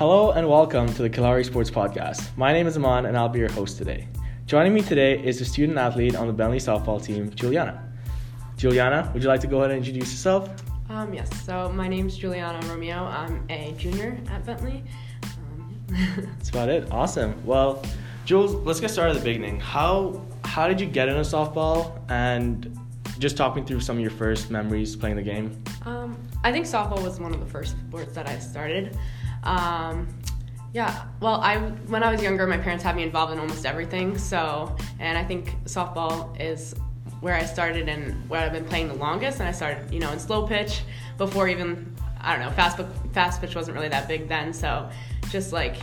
Hello and welcome to the Kalari Sports Podcast. My name is Aman and I'll be your host today. Joining me today is a student athlete on the Bentley softball team, Juliana. Juliana, would you like to go ahead and introduce yourself? Um, yes, so my name is Juliana Romeo. I'm a junior at Bentley. Um, That's about it. Awesome. Well, Jules, let's get started at the beginning. How how did you get into softball and just talk me through some of your first memories playing the game? um, I think softball was one of the first sports that I started. Um, yeah, well, I when I was younger, my parents had me involved in almost everything. So, and I think softball is where I started and where I've been playing the longest. And I started, you know, in slow pitch before even I don't know fast fast pitch wasn't really that big then. So, just like,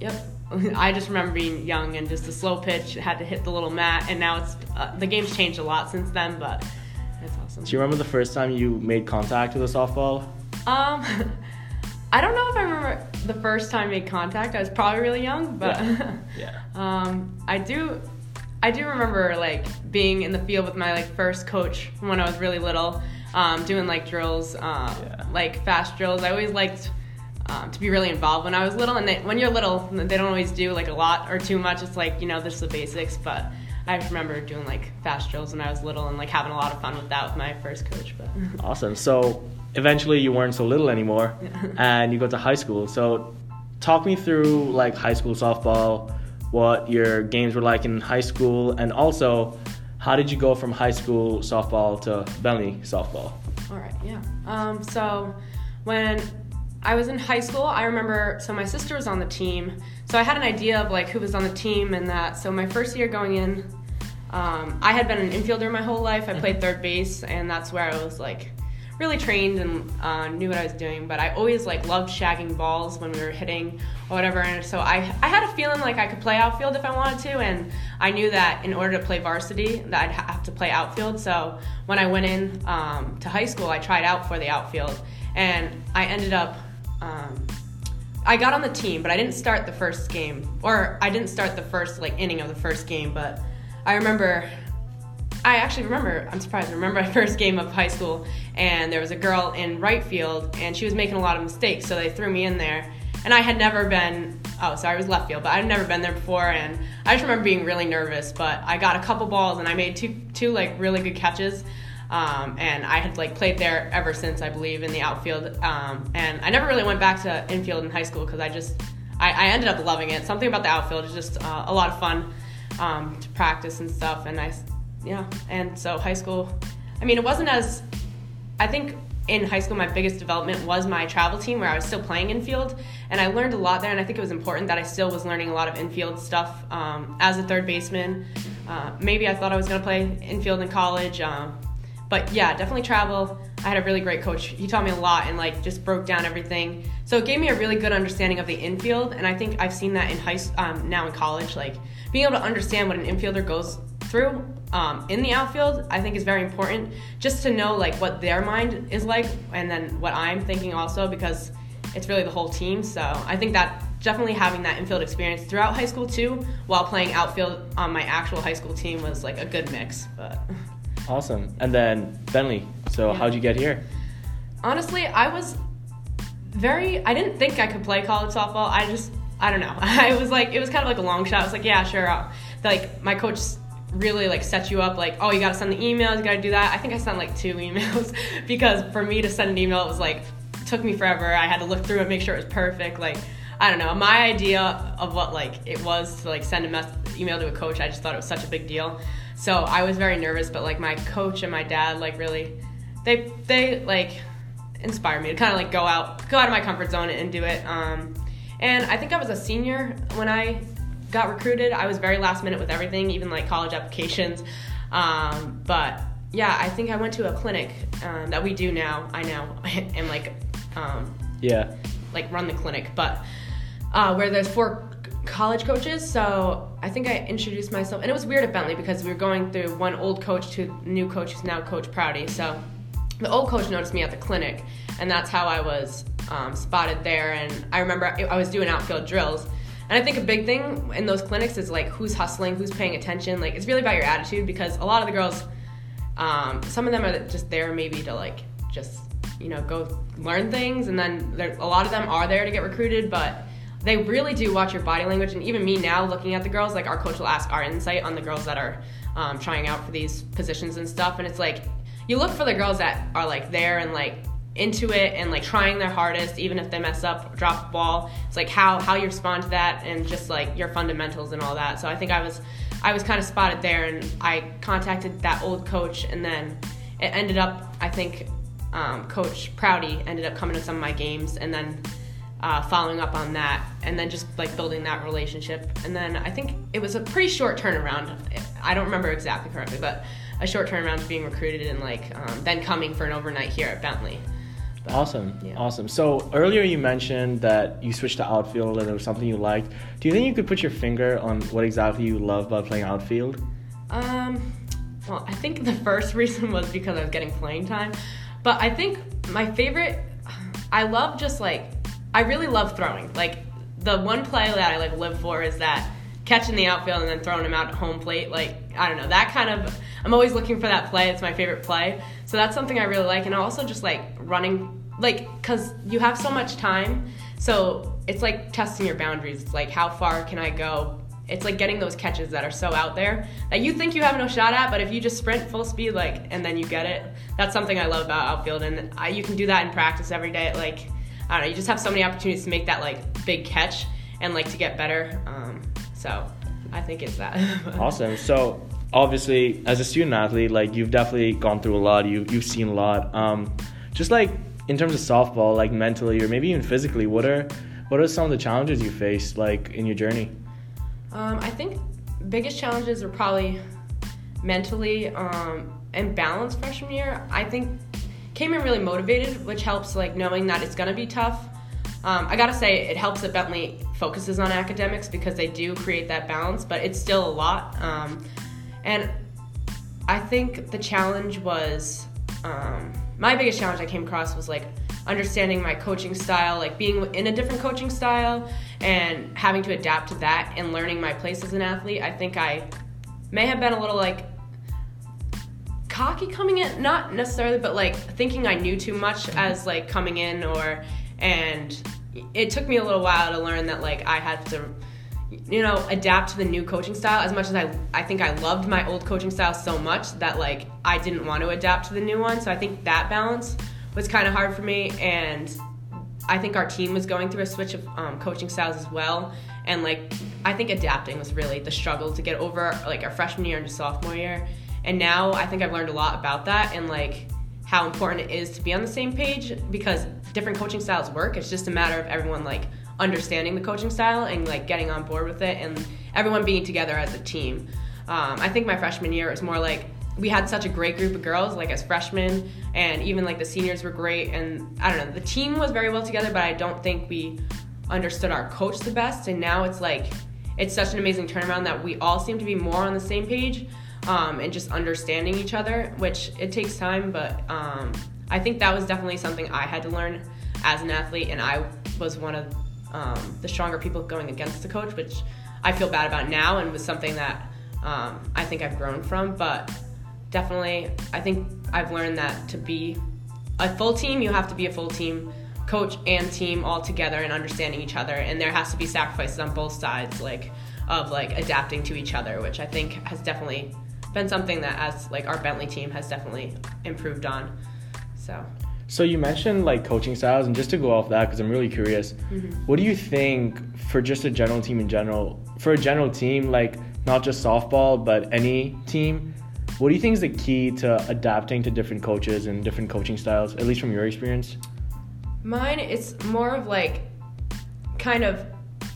yep. I just remember being young and just a slow pitch had to hit the little mat, and now it's uh, the game's changed a lot since then, but it's awesome. Do you remember the first time you made contact with a softball? Um, I don't know if I remember the first time I made contact. I was probably really young, but Yeah. um, I do. I do remember like being in the field with my like first coach when I was really little, um, doing like drills, uh, Yeah. like fast drills. I always liked um, to be really involved when I was little. And they, when you're little, they don't always do like a lot or too much. It's like you know, just the basics. But I remember doing like fast drills when I was little and like having a lot of fun with that with my first coach. But Awesome. So eventually you weren't so little anymore and you go to high school. So talk me through like high school softball, what your games were like in high school, and also how did you go from high school softball to Bentley softball? All right, yeah. Um, so when I was in high school, I remember so my sister was on the team, so I had an idea of like who was on the team and that. So my first year going in, um, I had been an infielder my whole life. I played third base, and that's where I was like really trained and uh, knew what I was doing. But I always like loved shagging balls when we were hitting or whatever. And so I I had a feeling like I could play outfield if I wanted to, and I knew that in order to play varsity, that I'd have to play outfield. So when I went in um, to high school, I tried out for the outfield, and I ended up. Um, I got on the team, but I didn't start the first game, or I didn't start the first like inning of the first game. But I remember, I actually remember. I'm surprised. I remember my first game of high school, and there was a girl in right field, and she was making a lot of mistakes, so they threw me in there. And I had never been. Oh, sorry, it was left field, but I'd never been there before, and I just remember being really nervous. But I got a couple balls, and I made two two like really good catches. Um, and I had like played there ever since I believe in the outfield. Um, and I never really went back to infield in high school because I just I, I ended up loving it. Something about the outfield is just uh, a lot of fun um, to practice and stuff. And I yeah, and so high school. I mean, it wasn't as I think in high school my biggest development was my travel team where I was still playing infield and I learned a lot there and I think it was important that I still was learning a lot of infield stuff um, as a third baseman. Uh, maybe I thought I was going to play infield in college. Um, but yeah, definitely travel. I had a really great coach. He taught me a lot and like just broke down everything. So it gave me a really good understanding of the infield, and I think I've seen that in high um, now in college. Like being able to understand what an infielder goes through um, in the outfield, I think is very important. Just to know like what their mind is like, and then what I'm thinking also because it's really the whole team. So I think that definitely having that infield experience throughout high school too, while playing outfield on my actual high school team was like a good mix. But Awesome. And then Bentley. So Yeah. how'd you get here? honestly, I was very. I didn't think I could play college softball. I just, I don't know. I was like, it was kind of like a long shot. I was like, yeah, sure. I'll, like my coach really like set you up like oh you got to send the emails you got to do that. I think i sent like two emails because for me to send an email it was like took me forever. I had to look through it make sure it was perfect like i don't know. My idea of what like it was to like send a mess- email to a coach i just thought it was such a big deal. So i was very nervous but like my coach and my dad like really they they like inspire me to kind of like go out go out of my comfort zone and do it. Um, and i think i was a senior when i got recruited i was very last minute with everything even like college applications um, but yeah i think i went to a clinic um, that we do now i now am like um, Yeah. like run the clinic, but uh, where there's four college coaches. So I think I introduced myself, and it was weird at Bentley because we were going through one old coach to new coach who's now Coach Prouty. So the old coach noticed me at the clinic, and that's how I was um, spotted there. And I remember I was doing outfield drills. And I think a big thing in those clinics is like who's hustling, who's paying attention. Like it's really about your attitude because a lot of the girls, um, some of them are just there maybe to like just you know go learn things. And then there, a lot of them are there to get recruited but they really do watch your body language. And even me now looking at the girls like our coach will ask our insight on the girls that are um, trying out for these positions and stuff. And it's like you look for the girls that are like there and like into it and like trying their hardest even if they mess up drop the ball. It's like how how you respond to that and just like your fundamentals and all that. So i think i was i was kind of spotted there and i contacted that old coach and then it ended up i think um, coach prouty ended up coming to some of my games and then uh, following up on that and then just like building that relationship. And then i think it was a pretty short turnaround. I don't remember exactly correctly but a short turnaround to being recruited and like um, then coming for an overnight here at bentley awesome, yeah. awesome. So earlier you mentioned that you switched to outfield and it was something you liked. Do you think you could put your finger on what exactly you love about playing outfield? Um, well, I think the first reason was because I was getting playing time, but I think my favorite, I love just like, I really love throwing. Like the one play that I like live for is that catching the outfield and then throwing him out at home plate. Like I don't know that kind of. I'm always looking for that play. It's my favorite play. So that's something I really like, and also just like running, like because you have so much time. So it's like testing your boundaries. It's like how far can I go? It's like getting those catches that are so out there that you think you have no shot at, but if you just sprint full speed, like, and then you get it, that's something I love about outfield, and I, you can do that in practice every day. Like, I don't know, you just have so many opportunities to make that like big catch and like to get better. Um, so I think it's that. awesome. So obviously, as a student athlete, like you've definitely gone through a lot. You you've seen a lot. Um, just like in terms of softball, like mentally or maybe even physically, what are what are some of the challenges you faced like in your journey? Um, I think biggest challenges are probably mentally um, and balance freshman year. I think came in really motivated, which helps like knowing that it's gonna be tough. Um, I gotta say, it helps that Bentley focuses on academics because they do create that balance, but it's still a lot. Um, and I think the challenge was um, my biggest challenge I came across was like understanding my coaching style, like being in a different coaching style and having to adapt to that and learning my place as an athlete. I think I may have been a little like cocky coming in, not necessarily, but like thinking I knew too much as like coming in or and it took me a little while to learn that like I had to you know adapt to the new coaching style. As much as I I think I loved my old coaching style so much that like I didn't want to adapt to the new one. So I think that balance was kind of hard for me. And I think our team was going through a switch of um, coaching styles as well. And like I think adapting was really the struggle to get over like our freshman year into sophomore year. And now I think I've learned a lot about that and like how important it is to be on the same page because different coaching styles work. It's just a matter of everyone like understanding the coaching style and like getting on board with it and everyone being together as a team. Um, I think my freshman year was more like we had such a great group of girls like as freshmen and even like the seniors were great and I don't know the team was very well together but I don't think we understood our coach the best and now it's like it's such an amazing turnaround that we all seem to be more on the same page um, and just understanding each other, which it takes time, but um, I think that was definitely something I had to learn as an athlete, and I was one of um, the stronger people going against the coach, which I feel bad about now, and was something that um, I think I've grown from. But definitely, I think I've learned that to be a full team, you have to be a full team coach and team all together and understanding each other, and there has to be sacrifices on both sides, like of like adapting to each other, which I think has definitely been something that as like our Bentley team has definitely improved on. So. So you mentioned like coaching styles, and just to go off that because I'm really curious, mm-hmm. what do you think for just a general team in general, for a general team like not just softball but any team, what do you think is the key to adapting to different coaches and different coaching styles, at least from your experience? Mine, it's more of like kind of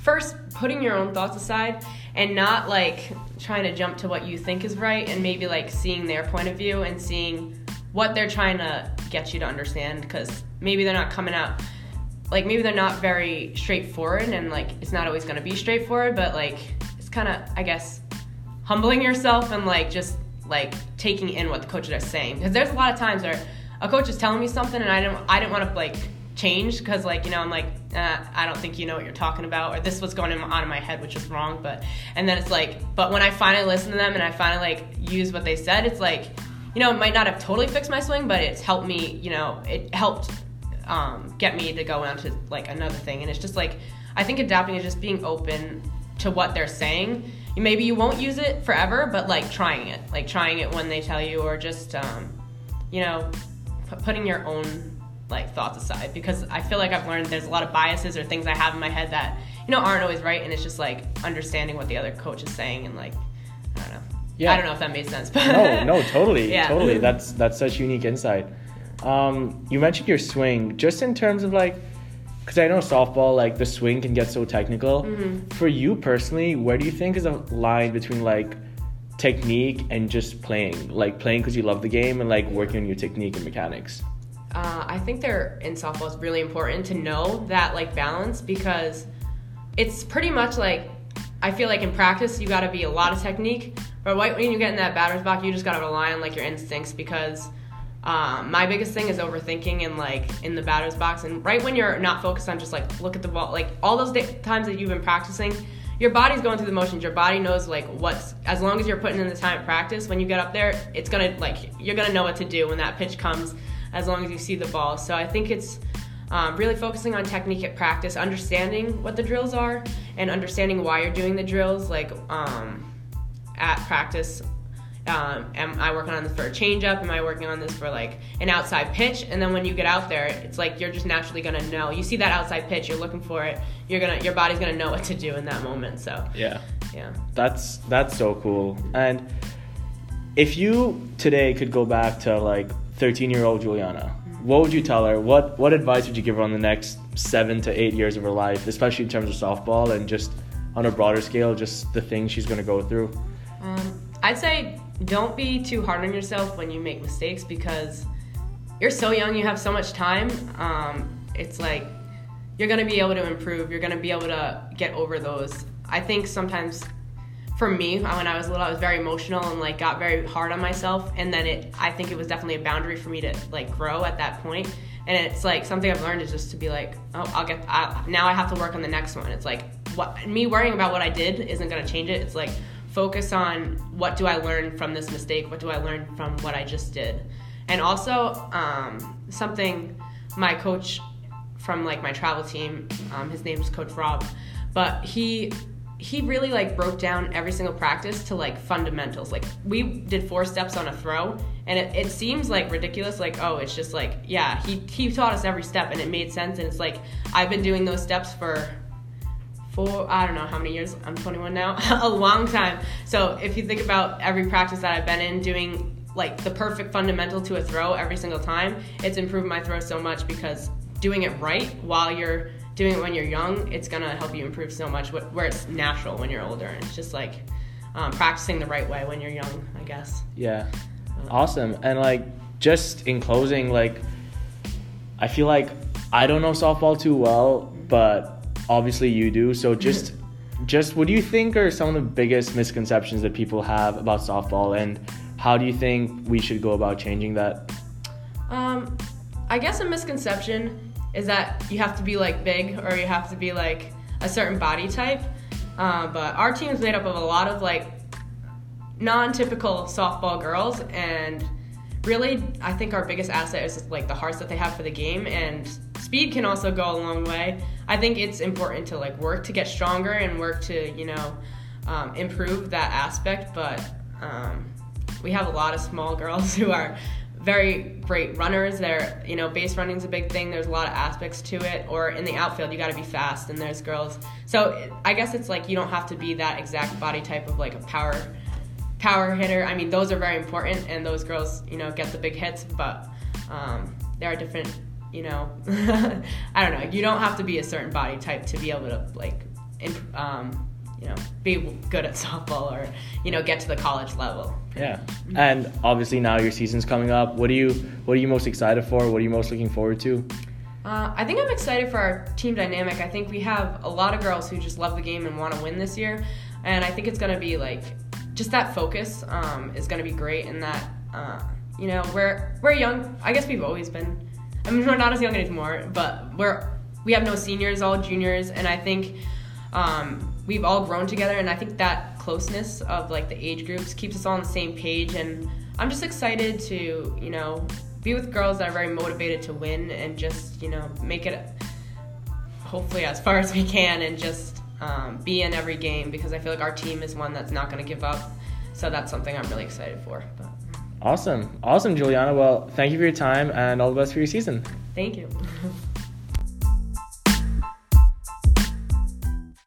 first putting your own thoughts aside and not like trying to jump to what you think is right and maybe like seeing their point of view and seeing what they're trying to get you to understand because maybe they're not coming out like maybe they're not very straightforward and like it's not always going to be straightforward but like it's kind of i guess humbling yourself and like just like taking in what the coaches are saying. Because there's a lot of times where a coach is telling me something and i didn't i didn't want to like change because like you know i'm like uh, i don't think you know what you're talking about or this was going on in my head which is wrong but and then it's like but when i finally listen to them and i finally like use what they said it's like you know, it might not have totally fixed my swing, but it's helped me, you know, it helped um, get me to go on to like another thing. And it's just like, I think adapting is just being open to what they're saying. Maybe you won't use it forever, but like trying it, like trying it when they tell you, or just, um, you know, p- putting your own like thoughts aside because I feel like I've learned there's a lot of biases or things I have in my head that you know aren't always right, and it's just like understanding what the other coach is saying and like I don't know. Yeah. I don't know if that made sense, but no, no, totally, Yeah. totally. That's that's such unique insight. Um, you mentioned your swing, just in terms of like, because I know softball, like the swing can get so technical. Mm-hmm. For you personally, where do you think is a line between like technique and just playing, like playing because you love the game and like working on your technique and mechanics? uh, I think they're in softball. It's really important to know that like balance because it's pretty much like I feel like in practice you got to be a lot of technique, but right when you get in that batter's box, you just got to rely on like your instincts because um, my biggest thing is overthinking and like in the batter's box. And right when you're not focused on just like look at the ball, like all those da- times that you've been practicing, your body's going through the motions. Your body knows like what's as long as you're putting in the time at practice. When you get up there, it's gonna like you're gonna know what to do when that pitch comes. As long as you see the ball. So I think it's um, really focusing on technique at practice, understanding what the drills are, and understanding why you're doing the drills. Like um, at practice, um, am I working on this for a changeup? Am I working on this for like an outside pitch? And then when you get out there, it's like you're just naturally gonna know. You see that outside pitch, you're looking for it. You're gonna, your body's gonna know what to do in that moment. So Yeah. yeah. That's that's so cool. And if you today could go back to like 13 year old Juliana, what would you tell her? What what advice would you give her on the next seven to eight years of her life, especially in terms of softball and just on a broader scale, just the things she's gonna go through? I'd say don't be too hard on yourself when you make mistakes because you're so young, you have so much time. Um, it's like you're gonna be able to improve. You're gonna be able to get over those. I think sometimes for me, when I was little, I was very emotional and like got very hard on myself. And then it, I think it was definitely a boundary for me to like grow at that point. And it's like something I've learned is just to be like, oh, I'll get. I, now I have to work on the next one. It's like what me worrying about what I did isn't gonna change it. It's like focus on what do I learn from this mistake? What do I learn from what I just did? And also um, something my coach from like my travel team, um, his name's Coach Rob, but he he really like broke down every single practice to like fundamentals. Like we did four steps on a throw, and it, it seems like ridiculous. Like oh, it's just like yeah, he he taught us every step, and it made sense. And it's like I've been doing those steps for for I don't know how many years. I'm 21 now, a long time. So if you think about every practice that I've been in, doing like the perfect fundamental to a throw every single time, it's improved my throw so much because doing it right while you're doing it when you're young, it's gonna help you improve so much. wh- Where it's natural when you're older, and it's just like um, practicing the right way when you're young, I guess. Yeah. Awesome. And like just in closing, like I feel like I don't know softball too well, but obviously you do. So just just what do you think are some of the biggest misconceptions that people have about softball and how do you think we should go about changing that? Um, I guess a misconception is that you have to be like big or you have to be like a certain body type. Uh, but our team is made up of a lot of like non-typical softball girls, and really, I think our biggest asset is like the hearts that they have for the game, and speed can also go a long way. I think it's important to like work to get stronger and work to you know um, improve that aspect, but. Um, we have a lot of small girls who are very great runners. They're, you know, base running is a big thing. There's a lot of aspects to it. Or in the outfield, you got to be fast, and there's girls. So I guess it's like you don't have to be that exact body type of like a power power hitter. I mean, those are very important, and those girls, you know, get the big hits. But um, there are different, you know, I don't know. You don't have to be a certain body type to be able to like, imp- um, you know, be good at softball or you know get to the college level. Yeah. And obviously now your season's coming up. What are you what are you most excited for? What are you most looking forward to? Uh, I think I'm excited for our team dynamic. I think we have a lot of girls who just love the game and want to win this year, and I think it's going to be like just that focus um, is going to be great. And that uh, you know we're we're young. I guess we've always been. I mean, we're not as young anymore, but we're we have no seniors, all juniors, and I think um, we've all grown together. And I think that closeness of like the age groups keeps us all on the same page and. I'm just excited to, you know, be with girls that are very motivated to win and just, you know, make it hopefully as far as we can and just um, be in every game because I feel like our team is one that's not going to give up. So that's something I'm really excited for. But. Awesome. Awesome, Juliana. Well, thank you for your time and all the best for your season. Thank you.